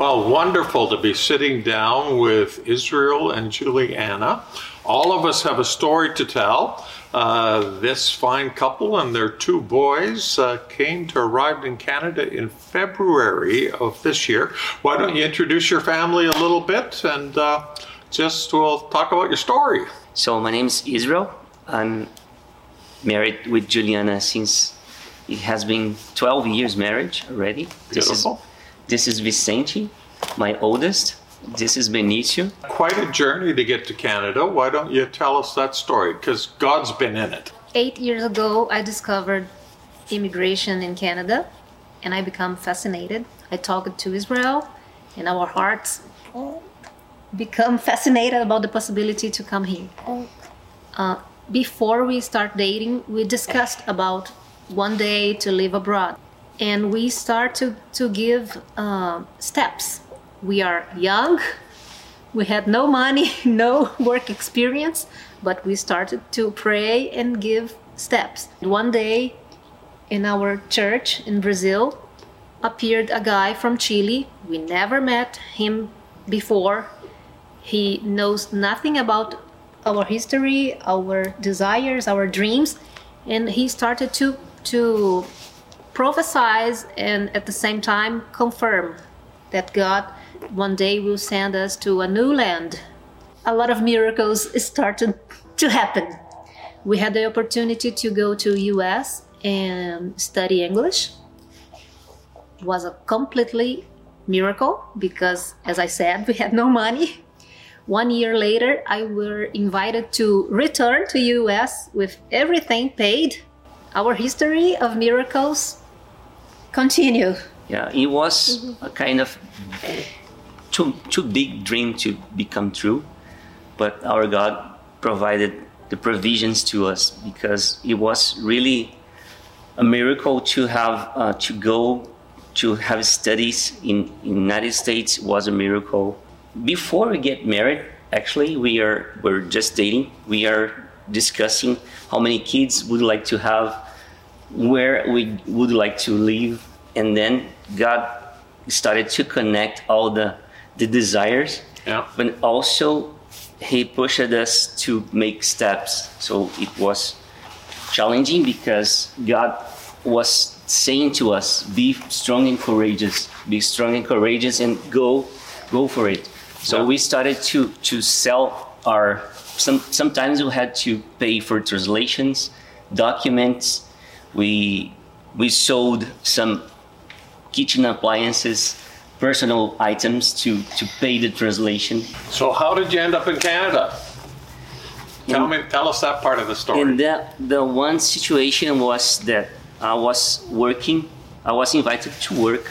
Well, wonderful to be sitting down with Israel and Juliana. All of us have a story to tell. Uh, this fine couple and their two boys uh, came to arrive in Canada in February of this year. Why don't you introduce your family a little bit and uh, just we'll talk about your story. So my name is Israel. I'm married with Juliana since it has been 12 years marriage already. This Beautiful. is this is Vicente, my oldest. This is Benicio. Quite a journey to get to Canada. Why don't you tell us that story? Because God's been in it. Eight years ago, I discovered immigration in Canada and I become fascinated. I talked to Israel and our hearts become fascinated about the possibility to come here. Uh, before we start dating, we discussed about one day to live abroad and we start to, to give uh, steps. We are young, we had no money, no work experience, but we started to pray and give steps. One day in our church in Brazil appeared a guy from Chile. We never met him before. He knows nothing about our history, our desires, our dreams, and he started to to prophesize and at the same time confirm that God one day will send us to a new land. A lot of miracles started to happen. We had the opportunity to go to US and study English. It was a completely miracle because as I said, we had no money. One year later, I were invited to return to US with everything paid. Our history of miracles continue. Yeah, it was a kind of too too big dream to become true, but our God provided the provisions to us because it was really a miracle to have uh, to go to have studies in, in United States was a miracle. Before we get married, actually, we are we're just dating. We are discussing how many kids would like to have, where we would like to live, and then God started to connect all the the desires, Yeah. but also He pushed us to make steps. So it was challenging because God was saying to us, "Be strong and courageous. Be strong and courageous, and go, go for it." So Yeah. we started to to sell our. Some, sometimes we had to pay for translations, documents. We we sold some kitchen appliances, personal items to to pay the translation. So, how did you end up in Canada? Tell me, tell us that part of the story. And that the one situation was that I was working. I was invited to work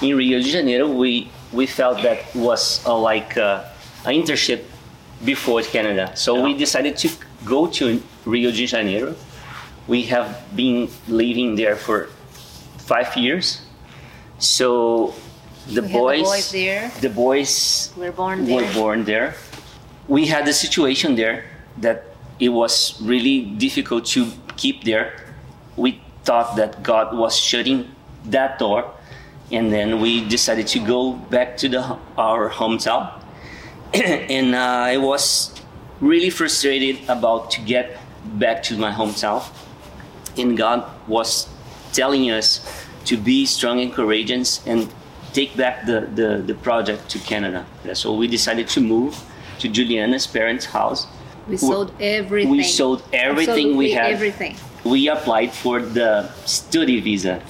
in Rio de Janeiro. We we felt that was uh, like uh, an internship before Canada. So we decided to go to Rio de Janeiro. We have been living there for five years. So the had the boys, boys there. the boys We're born were born there. We had a situation there that it was really difficult to keep there. We thought that God was shutting that door, and then we decided to go back to the our hometown. and uh, I was really frustrated about to get back to my hometown. And God was telling us to be strong and courageous and take back the, the, the project to Canada. So we decided to move to Juliana's parents' house. We sold everything. We sold everything we had. Everything. We applied for the study visa.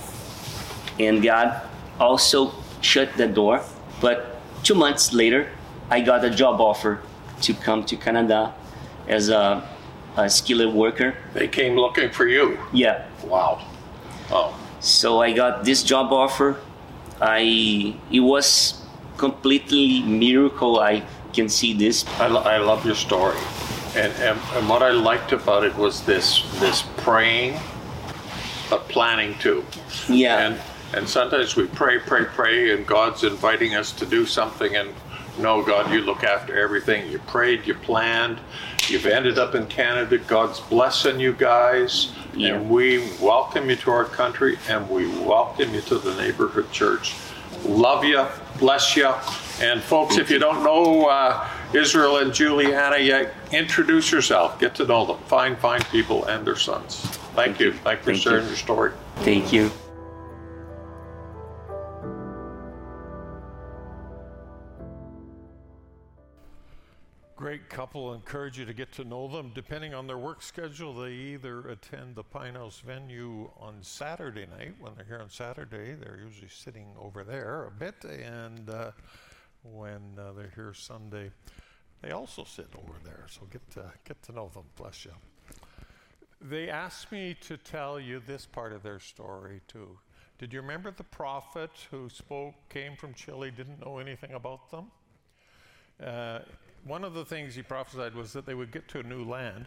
And God also shut the door. But two months later, I got a job offer to come to Canada as a, a skilled worker. they came looking for you. Yeah, Wow. Oh, So I got this job offer. I it was completely miracle. I can see this. I, lo- I love your story. And, and, and what I liked about it was this this praying, but planning too. Yeah, And and sometimes we pray, pray, pray, and God's inviting us to do something. And no, God, you look after everything. You prayed, you planned, you've ended up in Canada. God's blessing you guys, Yeah. and we welcome you to our country, and we welcome you to the neighborhood church. Love you. bless you. And folks, if you don't know uh, Israel and Juliana yet, introduce yourself. Get to know them. Fine, fine people and their sons. Thank, you. Thank you for Thank you. sharing your story. Thank you. Great couple. Encourage you to get to know them. Depending on their work schedule, they either attend the Pine House venue on Saturday night. When they're here on Saturday, they're usually sitting over there a bit. And uh, when uh, they're here Sunday, they also sit over there. So get to, get to know them. Bless you. They asked me to tell you this part of their story too. Did you remember the prophet who spoke, came from Chile, didn't know anything about them? Uh, one of the things he prophesied was that they would get to a new land,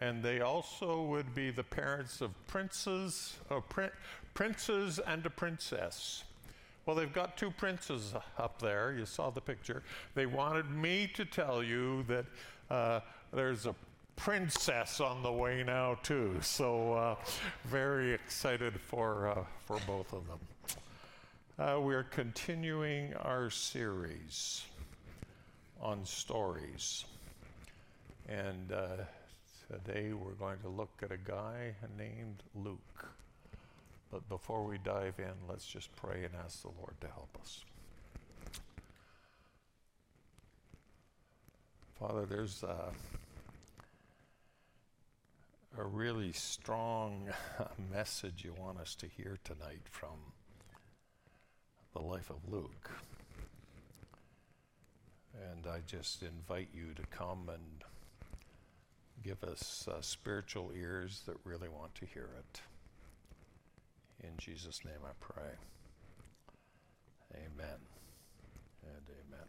and they also would be the parents of princes, or prin- princes and a princess. Well, they've got two princes up there. You saw the picture. They wanted me to tell you that uh, there's a princess on the way now too. So uh, very excited for uh, for both of them. Uh, we are continuing our series on stories. And uh, today we're going to look at a guy named Luke. But before we dive in, let's just pray and ask the Lord to help us. Father, there's a, a really strong message you want us to hear tonight from the life of Luke. And I just invite you to come and give us uh, spiritual ears that really want to hear it. In Jesus' name I pray. Amen and amen.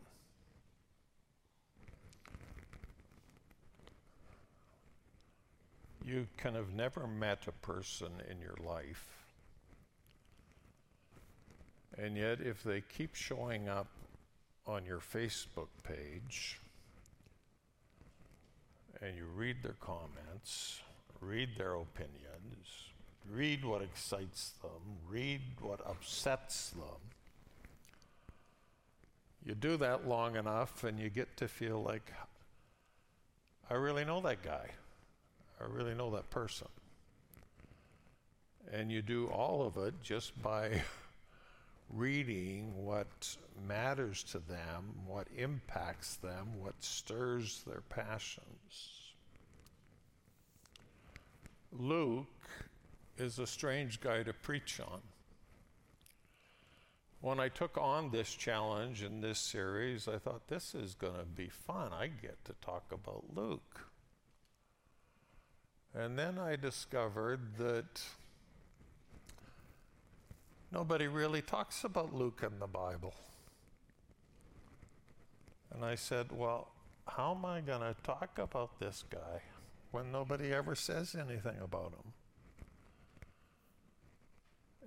You can have never met a person in your life, and yet if they keep showing up on your Facebook page and you read their comments, read their opinions, read what excites them, read what upsets them. You do that long enough and you get to feel like, I really know that guy. I really know that person. And you do all of it just by reading what matters to them, what impacts them, what stirs their passions. Luke is a strange guy to preach on. When I took on this challenge in this series, I thought this is going to be fun. I get to talk about Luke. And then I discovered that nobody really talks about Luke in the Bible. And I said, Well, how am I going to talk about this guy when nobody ever says anything about him?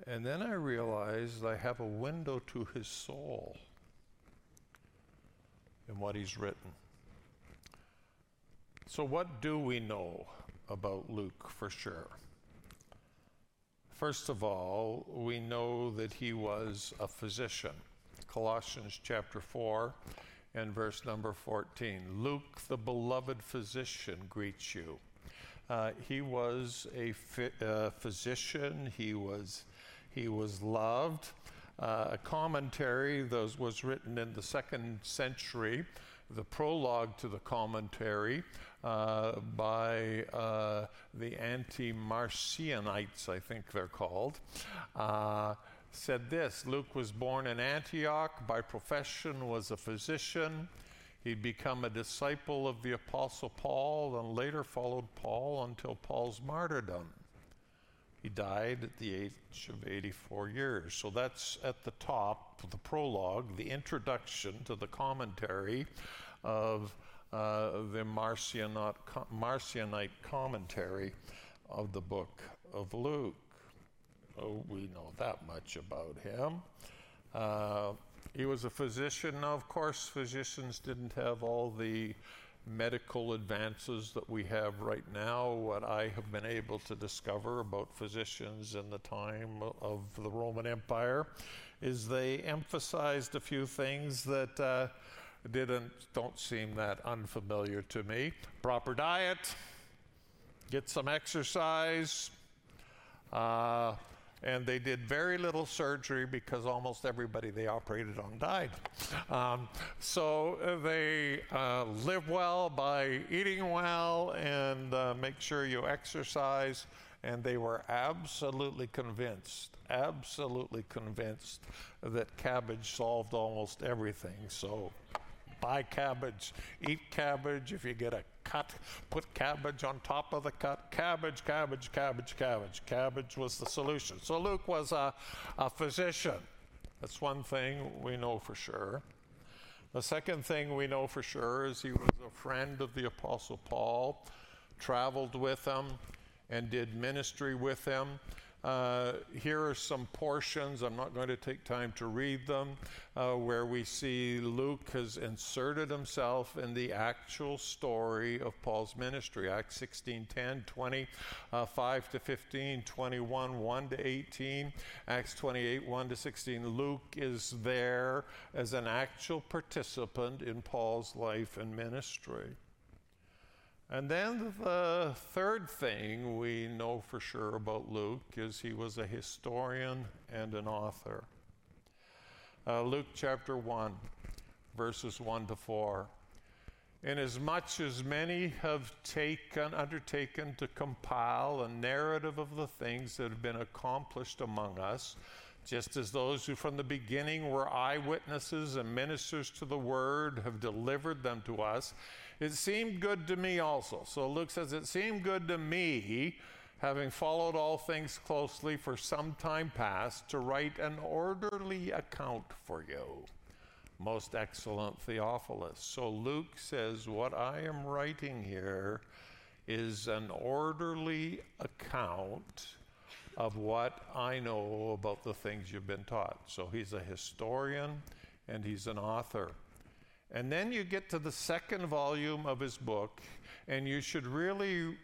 And then I realized I have a window to his soul in what he's written. So, what do we know about Luke for sure? First of all, we know that he was a physician. Colossians chapter 4 and verse number 14. Luke, the beloved physician, greets you. Uh, he was a uh, physician, he was, he was loved. Uh, a commentary that was written in the second century, the prologue to the commentary, uh, by uh, the anti Marcionites, I think they're called, uh, said this Luke was born in Antioch, by profession was a physician. He'd become a disciple of the Apostle Paul and later followed Paul until Paul's martyrdom. He died at the age of 84 years. So that's at the top, the prologue, the introduction to the commentary of uh, the Marcionite, commentary of the book of Luke. Oh, we know that much about him. Uh, he was a physician. Now, of course, physicians didn't have all the medical advances that we have right now, what I have been able to discover about physicians in the time of the Roman Empire, is they emphasized a few things that uh, didn't don't seem that unfamiliar to me. Proper diet, get some exercise. Uh, and they did very little surgery because almost everybody they operated on died. Um, so they uh, live well by eating well and uh, make sure you exercise. And they were absolutely convinced, absolutely convinced that cabbage solved almost everything. So buy cabbage, eat cabbage. If you get a cut, put cabbage on top of the cut. Cabbage, cabbage, cabbage, cabbage. Cabbage was the solution. So Luke was a, a physician. That's one thing we know for sure. The second thing we know for sure is he was a friend of the Apostle Paul, traveled with him, and did ministry with him. Uh, here are some portions, I'm not going to take time to read them, uh, where we see Luke has inserted himself in the actual story of Paul's ministry. Acts 16 10, 20, uh, 5 to 15, 21, 1 to 18, Acts 28, 1 to 16. Luke is there as an actual participant in Paul's life and ministry. And then the third thing we know for sure about Luke is he was a historian and an author. Uh, Luke chapter 1, verses 1 to 4. Inasmuch as many have taken, undertaken to compile a narrative of the things that have been accomplished among us, just as those who from the beginning were eyewitnesses and ministers to the word have delivered them to us, it seemed good to me also. So Luke says, It seemed good to me, having followed all things closely for some time past, to write an orderly account for you. Most excellent Theophilus. So Luke says, What I am writing here is an orderly account of what I know about the things you've been taught. So he's a historian and he's an author. And then you get to the second volume of his book, and you should really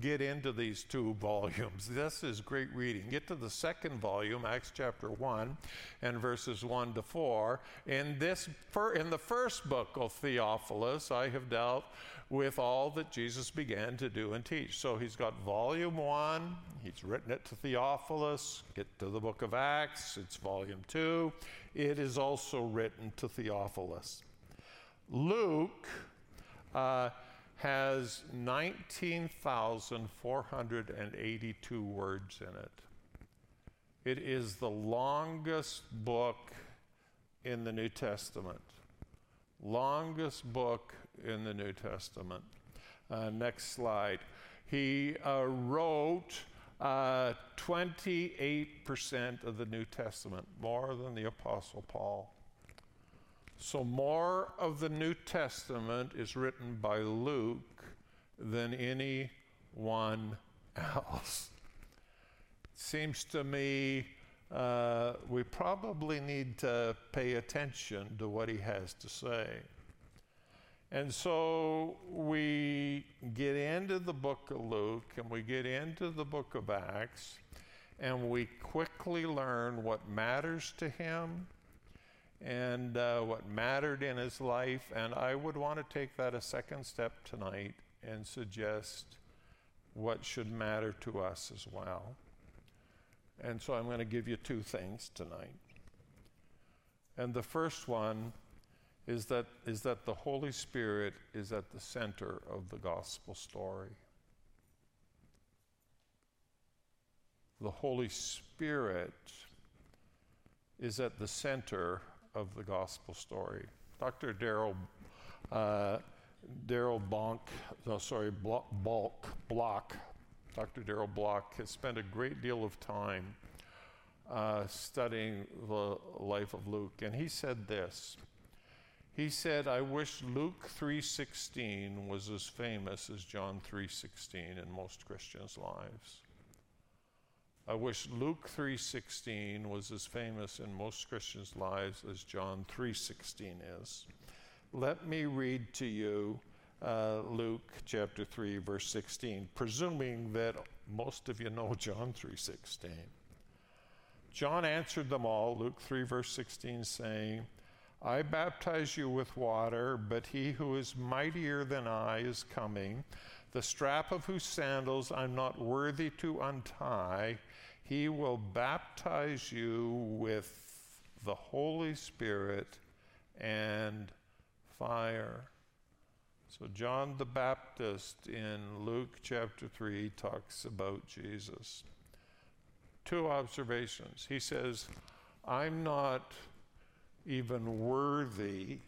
get into these two volumes. This is great reading. Get to the second volume, Acts chapter 1 and verses 1 to 4. In this in the first book of Theophilus, I have dealt with all that Jesus began to do and teach. So he's got volume 1, he's written it to Theophilus. Get to the book of Acts, it's volume 2. It is also written to Theophilus. Luke uh, has 19,482 words in it. It is the longest book in the New Testament. Longest book in the New Testament. Uh, next slide. He uh, wrote uh, 28% of the New Testament, more than the Apostle Paul. So, more of the New Testament is written by Luke than anyone else. It seems to me uh, we probably need to pay attention to what he has to say. And so we get into the book of Luke and we get into the book of Acts, and we quickly learn what matters to him and uh, what mattered in his life. And I would want to take that a second step tonight and suggest what should matter to us as well. And so I'm going to give you two things tonight. And the first one is that, is that the Holy Spirit is at the center of the gospel story. The Holy Spirit is at the center of the gospel story. Dr. Darrell uh, Darrell Bonk, no, sorry, Balk, Block, Dr. Darrell Block has spent a great deal of time uh, studying the life of Luke, and he said this. He said, "I wish Luke 3:16 was as famous as John 3:16 in most Christians' lives." I wish Luke 3:16 was as famous in most Christians' lives as John 3:16 is. Let me read to you uh, Luke chapter 3, verse 16, presuming that most of you know John 3:16. John answered them all, Luke 3, verse 16, saying, I baptize you with water, but he who is mightier than I is coming, the strap of whose sandals I'm not worthy to untie. He will baptize you with the Holy Spirit and fire. So, John the Baptist in Luke chapter 3 talks about Jesus. Two observations. He says, I'm not even worthy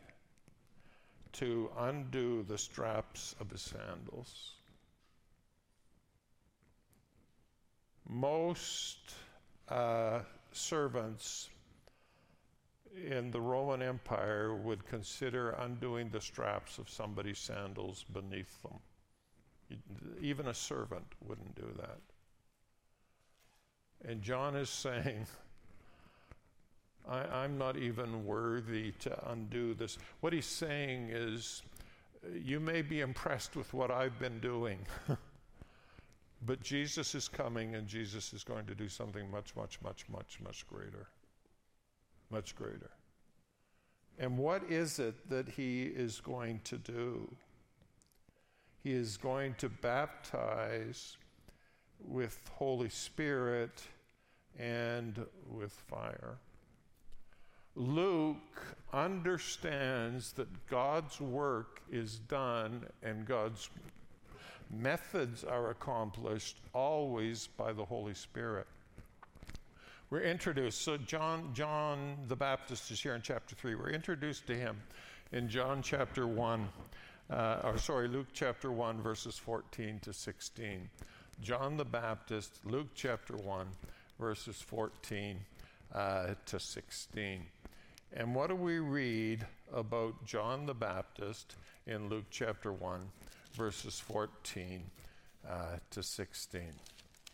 to undo the straps of his sandals. Most uh, servants in the Roman Empire would consider undoing the straps of somebody's sandals beneath them. Even a servant wouldn't do that. And John is saying, I, am not even worthy to undo this. What he's saying is, you may be impressed with what I've been doing, but Jesus is coming and Jesus is going to do something much, much, much, much, much greater. Much greater. And what is it that he is going to do? He is going to baptize with Holy Spirit and with fire. Luke understands that God's work is done and God's methods are accomplished always by the Holy Spirit. We're introduced, so John, John the Baptist is here in chapter 3. We're introduced to him in John chapter 1, uh, or sorry, Luke chapter 1, verses 14 to 16. John the Baptist, Luke chapter 1, verses 14 uh, to 16. And what do we read about John the Baptist in Luke chapter 1, verses 14 uh, to 16?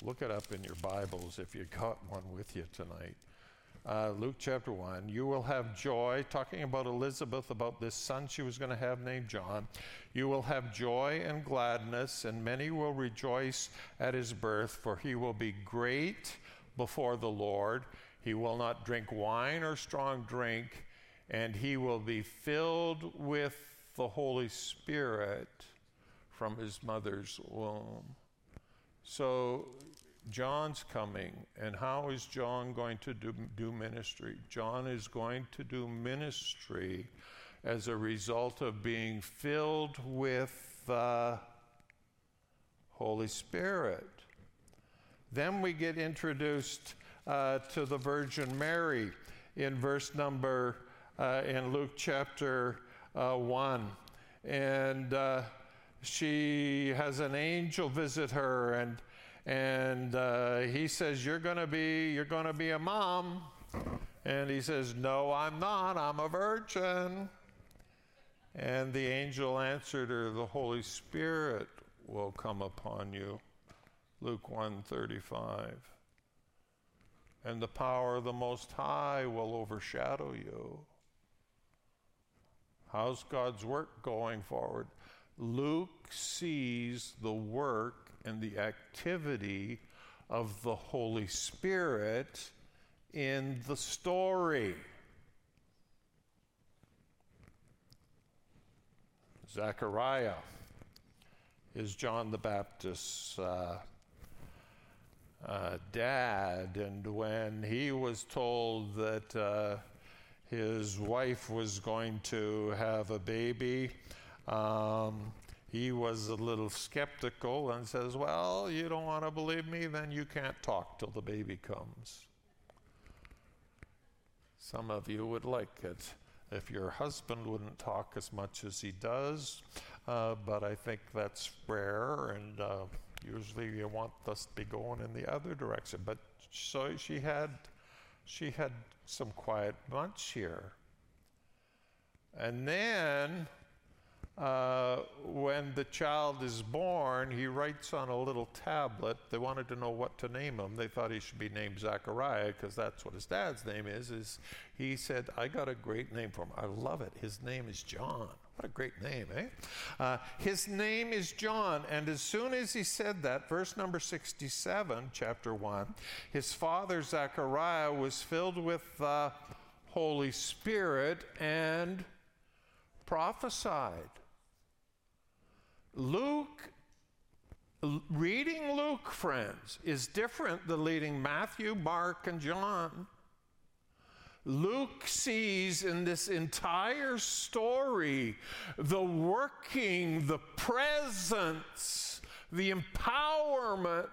Look it up in your Bibles if you got one with you tonight. Uh, Luke chapter 1, you will have joy, talking about Elizabeth, about this son she was going to have named John. You will have joy and gladness, and many will rejoice at his birth, for he will be great before the Lord. He will not drink wine or strong drink, and he will be filled with the Holy Spirit from his mother's womb. So, John's coming, and how is John going to do, do ministry? John is going to do ministry as a result of being filled with the Holy Spirit. Then we get introduced uh, to the Virgin Mary in verse number, uh, in Luke chapter uh, 1. And uh, she has an angel visit her, and, and uh, he says, You're going to be, you're going to be a mom. And he says, No, I'm not. I'm a virgin. And the angel answered her, The Holy Spirit will come upon you. Luke 135 and the power of the Most High will overshadow you. How's God's work going forward? Luke sees the work and the activity of the Holy Spirit in the story. Zechariah is John the Baptist's uh, uh, dad, and when he was told that uh, his wife was going to have a baby, um, he was a little skeptical and says, Well, you don't want to believe me, then you can't talk till the baby comes. Some of you would like it if your husband wouldn't talk as much as he does, uh, but I think that's rare and uh, Usually you want us to be going in the other direction. But so she had she had some quiet months here. And then uh, when the child is born, he writes on a little tablet. They wanted to know what to name him. They thought he should be named Zachariah because that's what his dad's name is. Is he said, "I got a great name for him. I love it. His name is John." What a great name, eh? Uh, his name is John. And as soon as he said that, verse number 67, chapter 1, his father Zechariah was filled with the Holy Spirit and prophesied. Luke, reading Luke, friends, is different than reading Matthew, Mark, and John. Luke sees in this entire story the working, the presence, the empowerment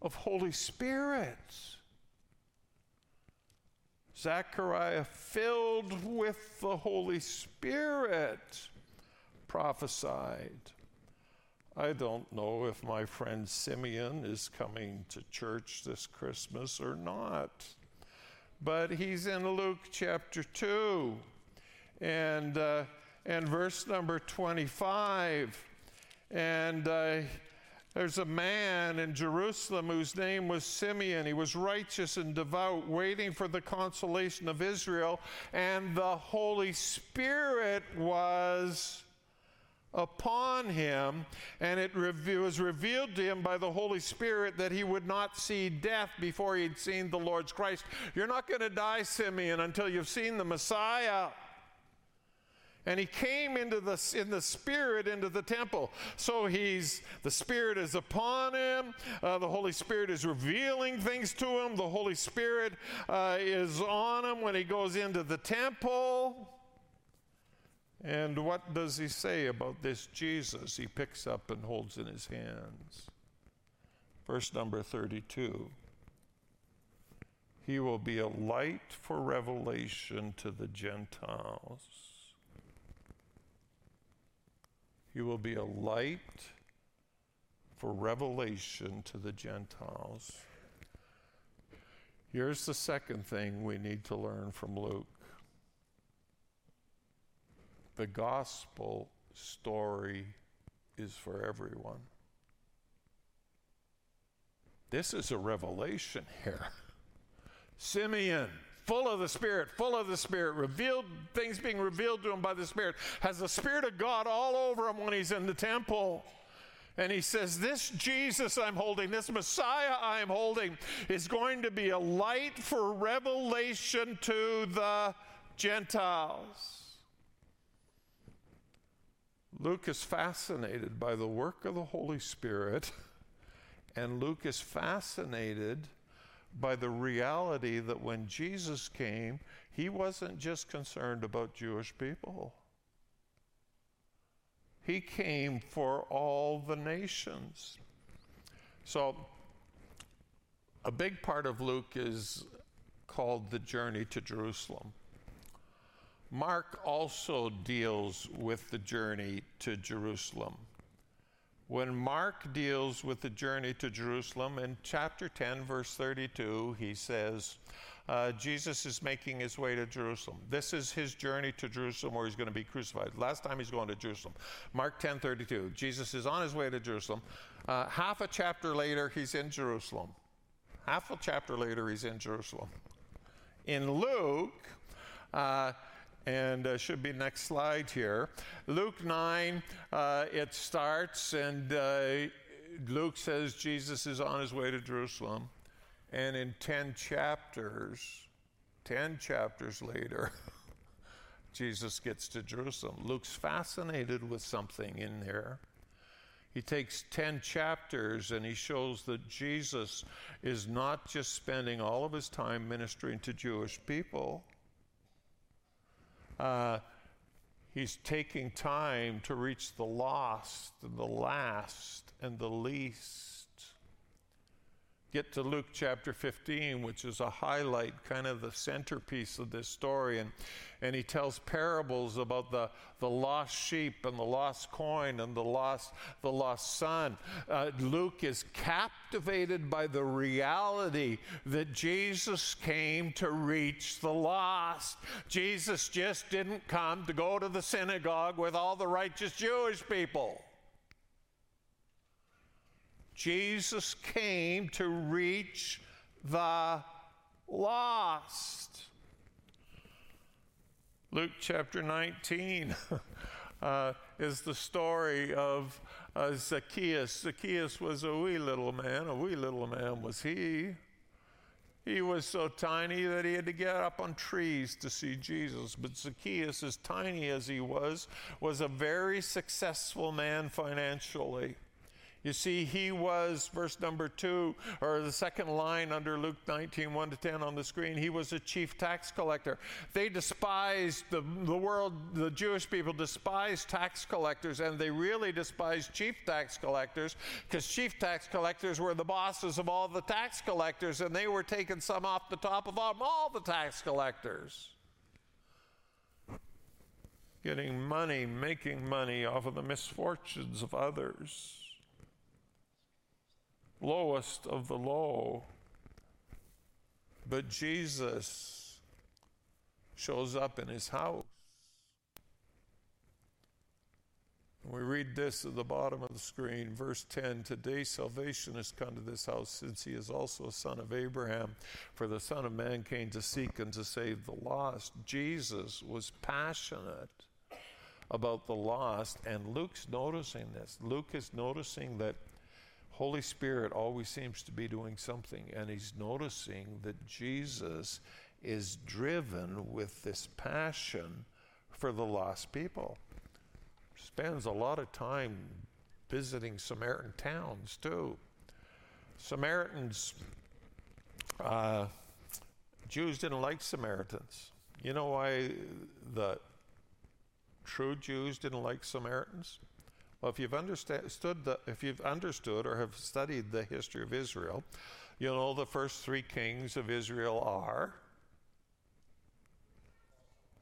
of Holy Spirit. Zechariah, filled with the Holy Spirit, prophesied. I don't know if my friend Simeon is coming to church this Christmas or not but he's in Luke chapter 2 and, uh, and verse number 25. And uh, there's a man in Jerusalem whose name was Simeon. He was righteous and devout, waiting for the consolation of Israel, and the Holy Spirit was upon him, and it was revealed to him by the Holy Spirit that he would not see death before he'd seen the Lord's Christ. You're not going to die, Simeon, until you've seen the Messiah. And he came into the in the spirit into the temple. So he's the spirit is upon him. Uh, the Holy Spirit is revealing things to him. The Holy Spirit uh, is on him when he goes into the temple. And what does he say about this Jesus he picks up and holds in his hands? Verse number 32 He will be a light for revelation to the Gentiles. He will be a light for revelation to the Gentiles. Here's the second thing we need to learn from Luke the gospel story is for everyone. This is a revelation here. Simeon, full of the Spirit, full of the Spirit, revealed things being revealed to him by the Spirit, has the Spirit of God all over him when he's in the temple. And he says, This Jesus I'm holding, this Messiah I'm holding, is going to be a light for revelation to the Gentiles. Luke is fascinated by the work of the Holy Spirit, and Luke is fascinated by the reality that when Jesus came, he wasn't just concerned about Jewish people. He came for all the nations. So, a big part of Luke is called the journey to Jerusalem. Mark also deals with the journey to Jerusalem. When Mark deals with the journey to Jerusalem, in chapter 10, verse 32, he says, uh, Jesus is making his way to Jerusalem. This is his journey to Jerusalem where he's going to be crucified. Last time he's going to Jerusalem. Mark 10, 32. Jesus is on his way to Jerusalem. Uh, half a chapter later, he's in Jerusalem. Half a chapter later, he's in Jerusalem. In Luke, uh, and uh, should be next slide here. Luke 9, uh, it starts, and uh, Luke says Jesus is on his way to Jerusalem. And in 10 chapters, 10 chapters later, Jesus gets to Jerusalem. Luke's fascinated with something in there. He takes 10 chapters and he shows that Jesus is not just spending all of his time ministering to Jewish people, uh, he's taking time to reach the lost the last and the least get to Luke chapter 15, which is a highlight, kind of the centerpiece of this story. And, and he tells parables about the, the lost sheep and the lost coin and the lost, the lost son. Uh, Luke is captivated by the reality that Jesus came to reach the lost. Jesus just didn't come to go to the synagogue with all the righteous Jewish people. Jesus came to reach the lost. Luke chapter 19 uh, is the story of uh, Zacchaeus. Zacchaeus was a wee little man, a wee little man was he. He was so tiny that he had to get up on trees to see Jesus. But Zacchaeus, as tiny as he was, was a very successful man financially. You see, he was, verse number two, or the second line under Luke 19, 1 to 10 on the screen, he was a chief tax collector. They despised, the, the world, the Jewish people despised tax collectors, and they really despised chief tax collectors because chief tax collectors were the bosses of all the tax collectors, and they were taking some off the top of all the tax collectors getting money, making money off of the misfortunes of others lowest of the low. But Jesus shows up in his house. We read this at the bottom of the screen, verse 10 Today salvation has come to this house, since he is also a son of Abraham. For the Son of Man came to seek and to save the lost. Jesus was passionate about the lost, and Luke's noticing this. Luke is noticing that Holy Spirit always seems to be doing something, and he's noticing that Jesus is driven with this passion for the lost people. Spends a lot of time visiting Samaritan towns too. Samaritans, uh, Jews didn't like Samaritans. You know why the true Jews didn't like Samaritans? Well, if you've understood the, if you've understood or have studied the history of Israel, you know the first three kings of Israel are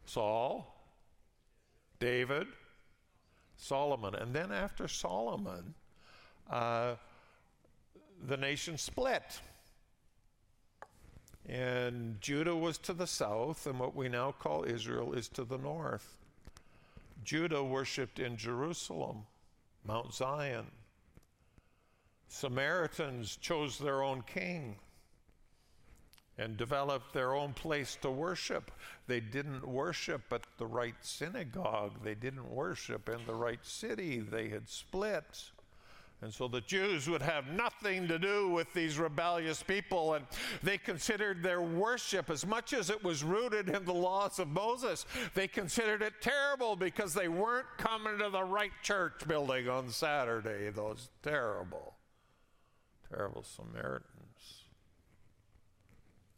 Saul, David, Solomon, and then after Solomon, uh, the nation split. And Judah was to the south, and what we now call Israel is to the north. Judah worshiped in Jerusalem. Mount Zion. Samaritans chose their own king and developed their own place to worship. They didn't worship at the right synagogue, they didn't worship in the right city. They had split. And so the Jews would have nothing to do with these rebellious people, and they considered their worship, as much as it was rooted in the laws of Moses, they considered it terrible because they weren't coming to the right church building on Saturday. Those terrible, terrible Samaritans.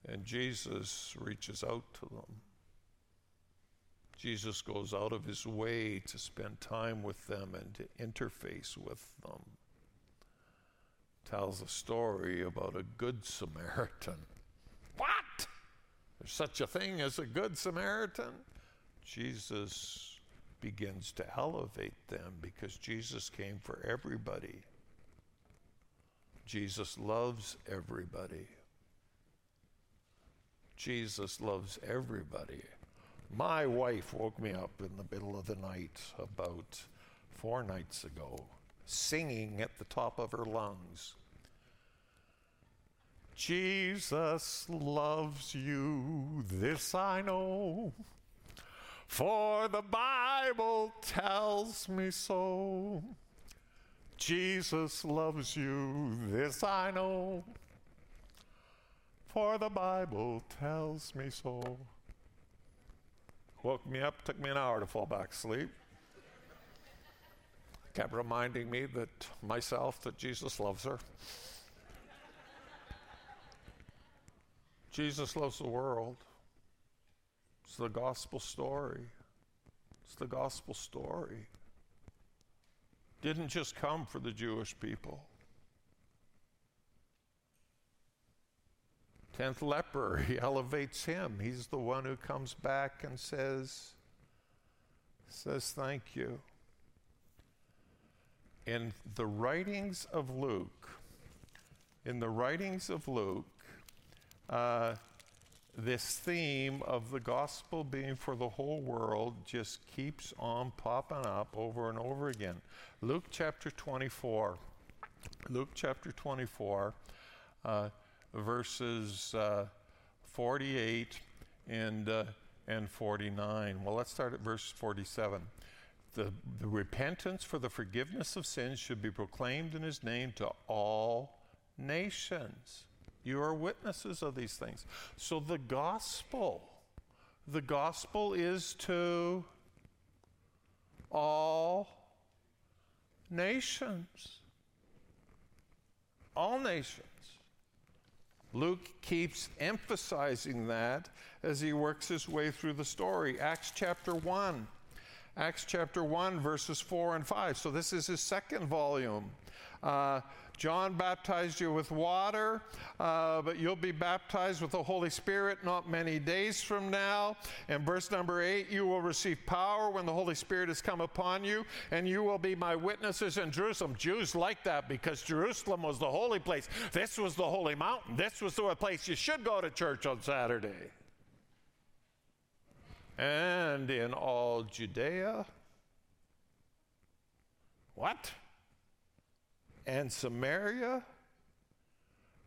And Jesus reaches out to them. Jesus goes out of his way to spend time with them and to interface with them tells a story about a good Samaritan. What? There's such a thing as a good Samaritan? Jesus begins to elevate them because Jesus came for everybody. Jesus loves everybody. Jesus loves everybody. My wife woke me up in the middle of the night about four nights ago singing at the top of her lungs. Jesus loves you, this I know, for the Bible tells me so. Jesus loves you, this I know, for the Bible tells me so. Woke me up, took me an hour to fall back asleep kept reminding me that myself that Jesus loves her. Jesus loves the world. It's the gospel story. It's the gospel story. Didn't just come for the Jewish people. Tenth leper, he elevates him. He's the one who comes back and says, says thank you in the writings of Luke, in the writings of Luke, uh, this theme of the gospel being for the whole world just keeps on popping up over and over again. Luke chapter 24. Luke chapter 24, uh, verses uh, 48 and uh, and 49. Well, let's start at verse 47. The, the repentance for the forgiveness of sins should be proclaimed in his name to all nations. You are witnesses of these things. So the gospel, the gospel is to all nations. All nations. Luke keeps emphasizing that as he works his way through the story. Acts chapter 1. Acts chapter 1, verses 4 and 5. So this is his second volume. Uh, John baptized you with water, uh, but you'll be baptized with the Holy Spirit not many days from now. And verse number 8, you will receive power when the Holy Spirit has come upon you, and you will be my witnesses in Jerusalem. Jews like that because Jerusalem was the holy place. This was the holy mountain. This was the place you should go to church on Saturday and in all Judea. What? And Samaria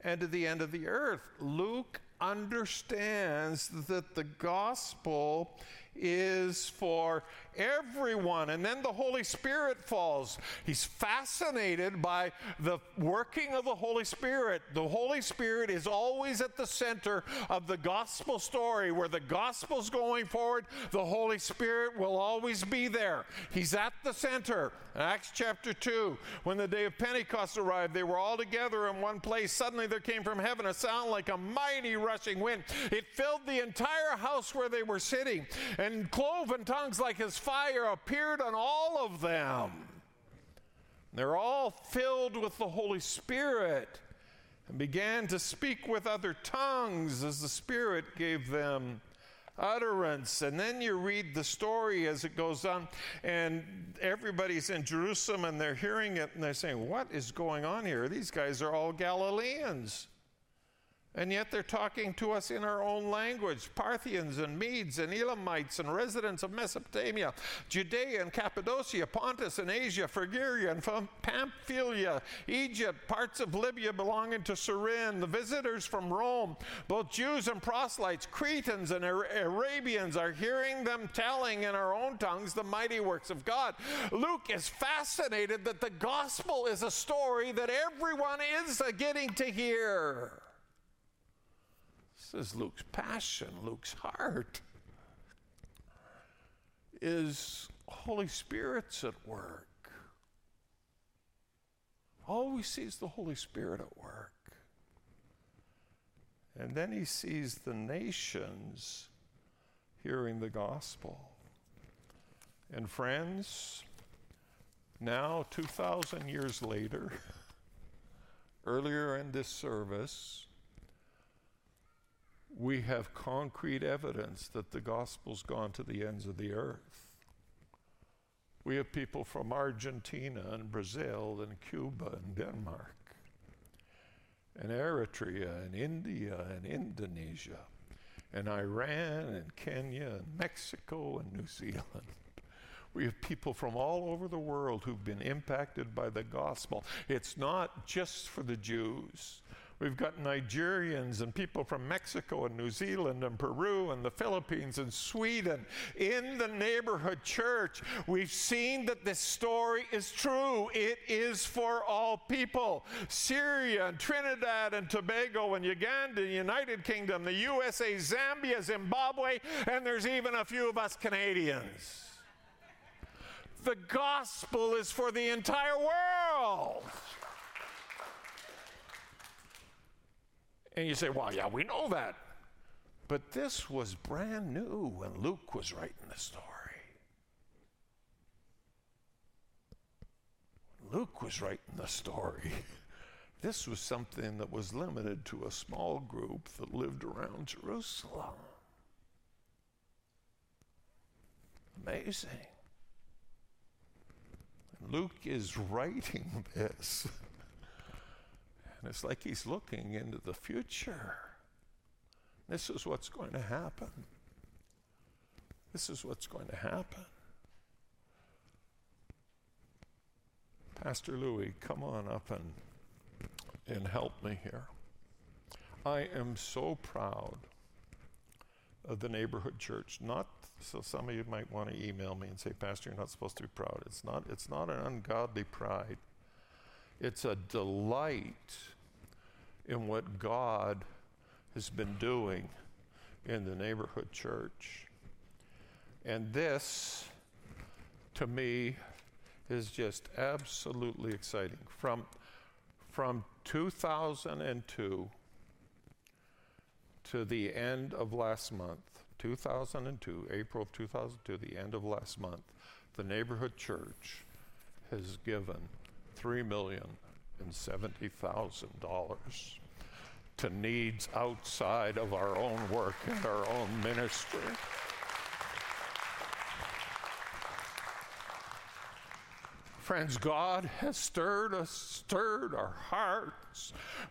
and to the end of the earth. Luke understands that the gospel is for everyone. And then the Holy Spirit falls. He's fascinated by the working of the Holy Spirit. The Holy Spirit is always at the center of the gospel story. Where the gospel's going forward, the Holy Spirit will always be there. He's at the center. In Acts chapter 2, when the day of Pentecost arrived, they were all together in one place. Suddenly there came from heaven a sound like a mighty rushing wind. It filled the entire house where they were sitting, and cloven tongues like as fire appeared on all of them. They're all filled with the Holy Spirit and began to speak with other tongues as the Spirit gave them utterance. And then you read the story as it goes on, and everybody's in Jerusalem and they're hearing it and they're saying, What is going on here? These guys are all Galileans. And yet they're talking to us in our own language Parthians and Medes and Elamites and residents of Mesopotamia, Judea and Cappadocia, Pontus and Asia, Phrygia and Pamphylia, Egypt, parts of Libya belonging to Cyrene, the visitors from Rome, both Jews and proselytes, Cretans and Arabians are hearing them telling in our own tongues the mighty works of God. Luke is fascinated that the gospel is a story that everyone is getting to hear. This is Luke's passion, Luke's heart. Is Holy Spirit's at work. Always sees the Holy Spirit at work. And then he sees the nations hearing the gospel. And friends, now 2,000 years later, earlier in this service, we have concrete evidence that the gospel's gone to the ends of the earth. We have people from Argentina and Brazil and Cuba and Denmark and Eritrea and India and Indonesia and Iran and Kenya and Mexico and New Zealand. We have people from all over the world who've been impacted by the gospel. It's not just for the Jews. We've got Nigerians and people from Mexico and New Zealand and Peru and the Philippines and Sweden in the neighborhood church. We've seen that this story is true. It is for all people. Syria and Trinidad and Tobago and Uganda, United Kingdom, the USA, Zambia, Zimbabwe, and there's even a few of us Canadians. The gospel is for the entire world. And you say, well, yeah, we know that. But this was brand new when Luke was writing the story. Luke was writing the story. This was something that was limited to a small group that lived around Jerusalem. Amazing. Luke is writing this. And it's like he's looking into the future. This is what's going to happen. This is what's going to happen. Pastor Louis, come on up and, and help me here. I am so proud of the neighborhood church. Not so some of you might want to email me and say, Pastor, you're not supposed to be proud. It's not, it's not an ungodly pride. It's a delight in what God has been doing in the neighborhood church. And this, to me, is just absolutely exciting. From, from 2002 to the end of last month, 2002, April of 2002, the end of last month, the neighborhood church has given $3,070,000 to needs outside of our own work and our own ministry. Friends, God has stirred us, stirred our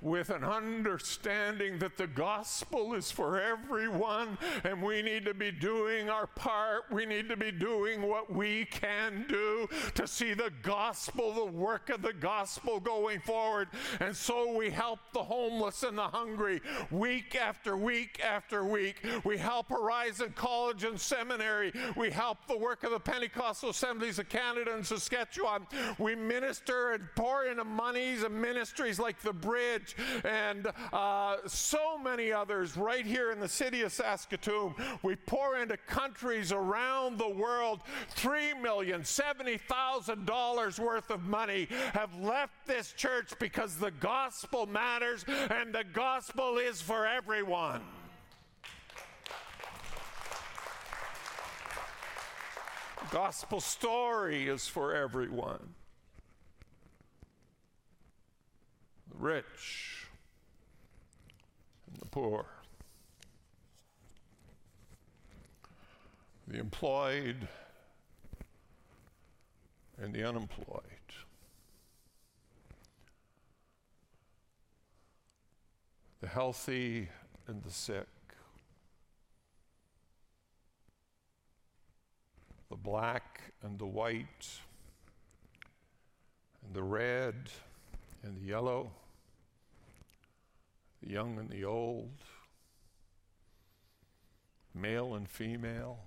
with an understanding that the gospel is for everyone and we need to be doing our part. We need to be doing what we can do to see the gospel, the work of the gospel going forward. And so we help the homeless and the hungry week after week after week. We help Horizon College and Seminary. We help the work of the Pentecostal Assemblies of Canada and Saskatchewan. We minister and pour into monies and ministries like the Bridge and uh, so many others right here in the city of Saskatoon. We pour into countries around the world. Three million seventy thousand dollars worth of money have left this church because the gospel matters and the gospel is for everyone. gospel story is for everyone. The rich and the poor. The employed and the unemployed. The healthy and the sick. the black and the white, and the red and the yellow, the young and the old, male and female.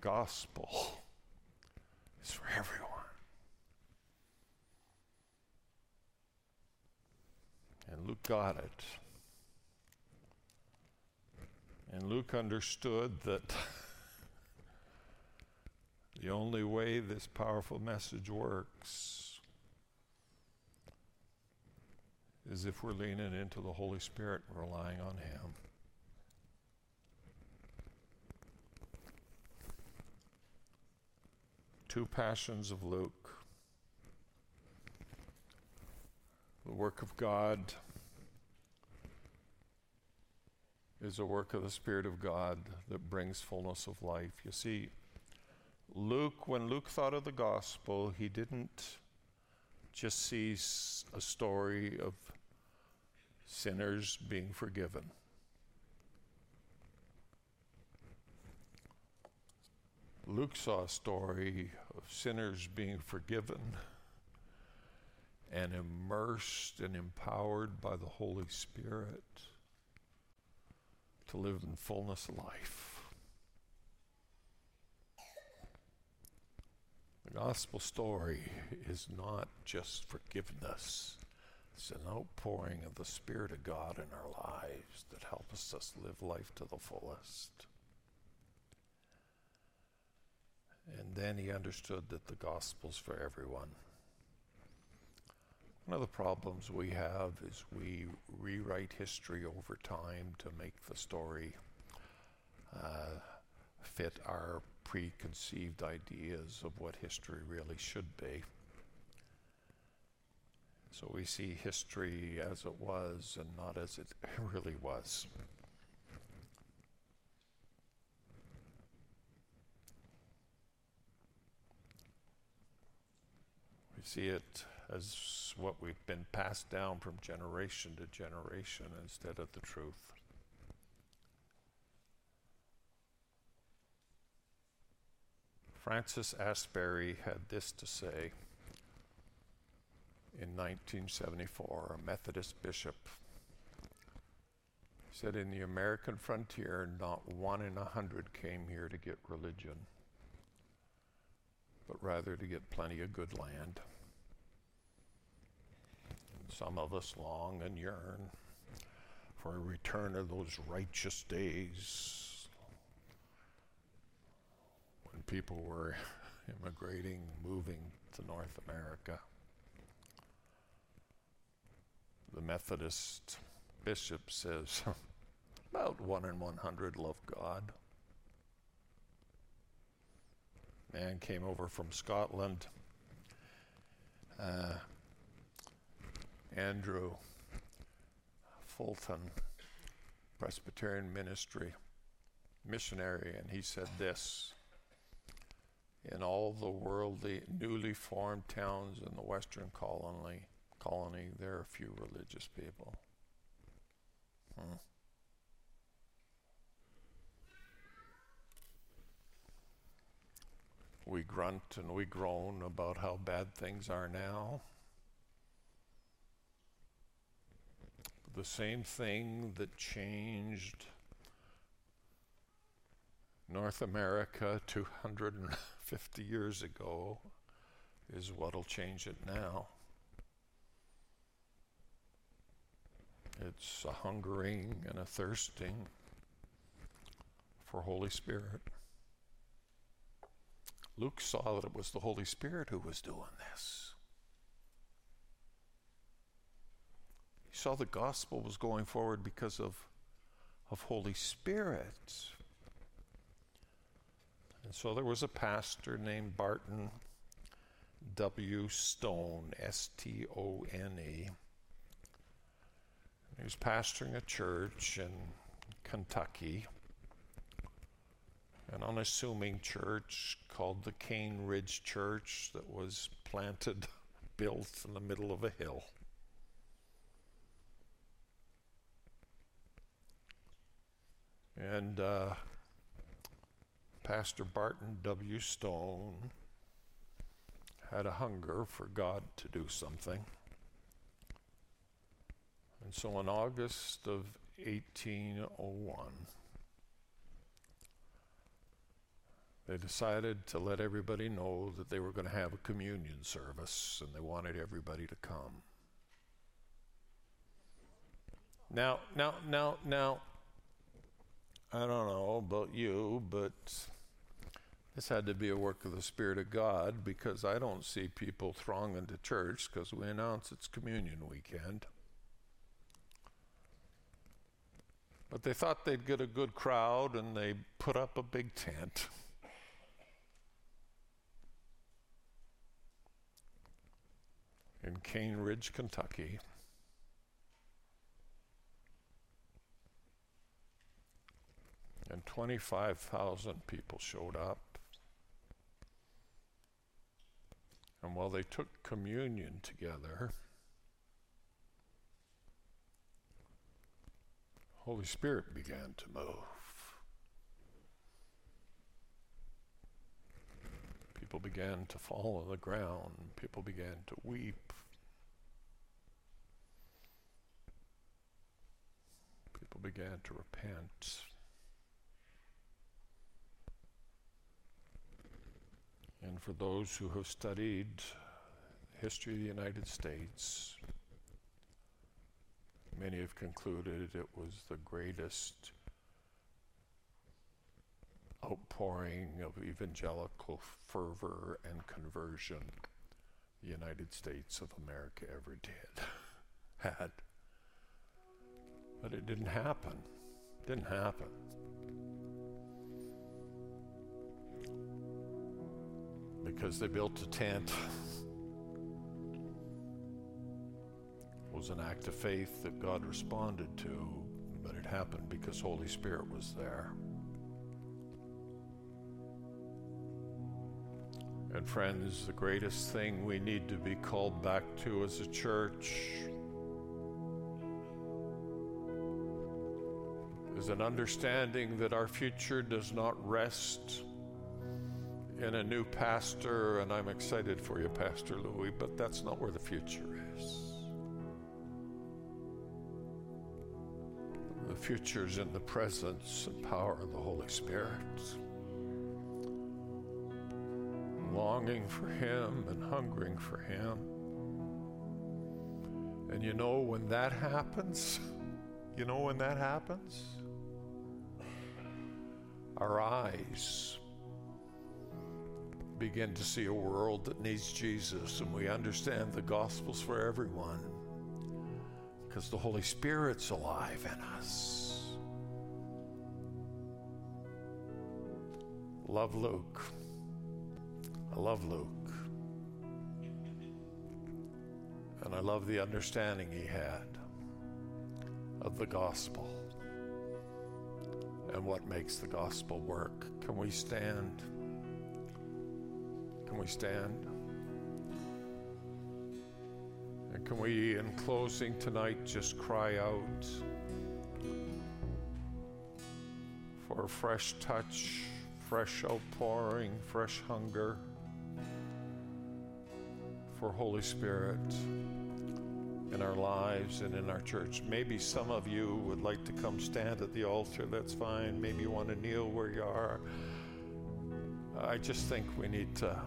Gospel is for everyone. And Luke got it. And Luke understood that the only way this powerful message works is if we're leaning into the Holy Spirit relying on Him. Two passions of Luke the work of God is a work of the Spirit of God that brings fullness of life. You see, Luke, when Luke thought of the gospel, he didn't just see a story of sinners being forgiven. Luke saw a story of sinners being forgiven and immersed and empowered by the Holy Spirit to live in fullness of life. The gospel story is not just forgiveness. It's an outpouring of the Spirit of God in our lives that helps us live life to the fullest. And then he understood that the gospel's for everyone. One of the problems we have is we rewrite history over time to make the story uh, fit our preconceived ideas of what history really should be. So we see history as it was and not as it really was. We see it as what we've been passed down from generation to generation instead of the truth. Francis Asbury had this to say in 1974, a Methodist bishop. said in the American frontier, not one in a hundred came here to get religion, but rather to get plenty of good land. And some of us long and yearn for a return of those righteous days when people were immigrating, moving to North America. The Methodist bishop says about one in 100 love God. Man came over from Scotland. Uh, Andrew Fulton, Presbyterian ministry missionary, and he said this In all the worldly, newly formed towns in the Western colony, colony there are few religious people. Hmm. We grunt and we groan about how bad things are now. The same thing that changed North America 250 years ago is what'll change it now. It's a hungering and a thirsting for Holy Spirit. Luke saw that it was the Holy Spirit who was doing this. He saw the gospel was going forward because of, of Holy Spirit. And so there was a pastor named Barton W. Stone, S T O N E. He was pastoring a church in Kentucky, an unassuming church called the Cane Ridge Church that was planted, built in the middle of a hill. And uh, Pastor Barton W. Stone had a hunger for God to do something. And so in August of 1801, they decided to let everybody know that they were going to have a communion service and they wanted everybody to come. Now, now, now, now, I don't know about you, but this had to be a work of the Spirit of God because I don't see people thronging to church because we announce it's communion weekend. But they thought they'd get a good crowd and they put up a big tent. In Cane Ridge, Kentucky. And 25,000 people showed up. And while they took communion together, Holy Spirit began to move. People began to fall on the ground. People began to weep. People began to repent. And for those who have studied history of the United States, Many have concluded it was the greatest outpouring of evangelical fervor and conversion the United States of America ever did, had. But it didn't happen. It didn't happen. Because they built a tent. Was an act of faith that God responded to, but it happened because Holy Spirit was there. And friends, the greatest thing we need to be called back to as a church is an understanding that our future does not rest in a new pastor, and I'm excited for you, Pastor Louis, but that's not where the future is. Future is in the presence and power of the Holy Spirit. Longing for Him and hungering for Him. And you know when that happens? You know when that happens? Our eyes begin to see a world that needs Jesus, and we understand the gospel's for everyone because the Holy Spirit's alive in us. Love Luke. I love Luke. And I love the understanding he had of the gospel and what makes the gospel work. Can we stand? Can we stand? Can we, in closing tonight, just cry out for a fresh touch, fresh outpouring, fresh hunger for Holy Spirit in our lives and in our church. Maybe some of you would like to come stand at the altar, that's fine. Maybe you want to kneel where you are. I just think we need to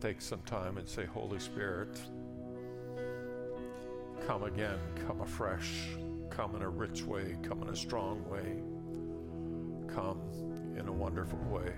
take some time and say, Holy Spirit, come again, come afresh, come in a rich way, come in a strong way, come in a wonderful way.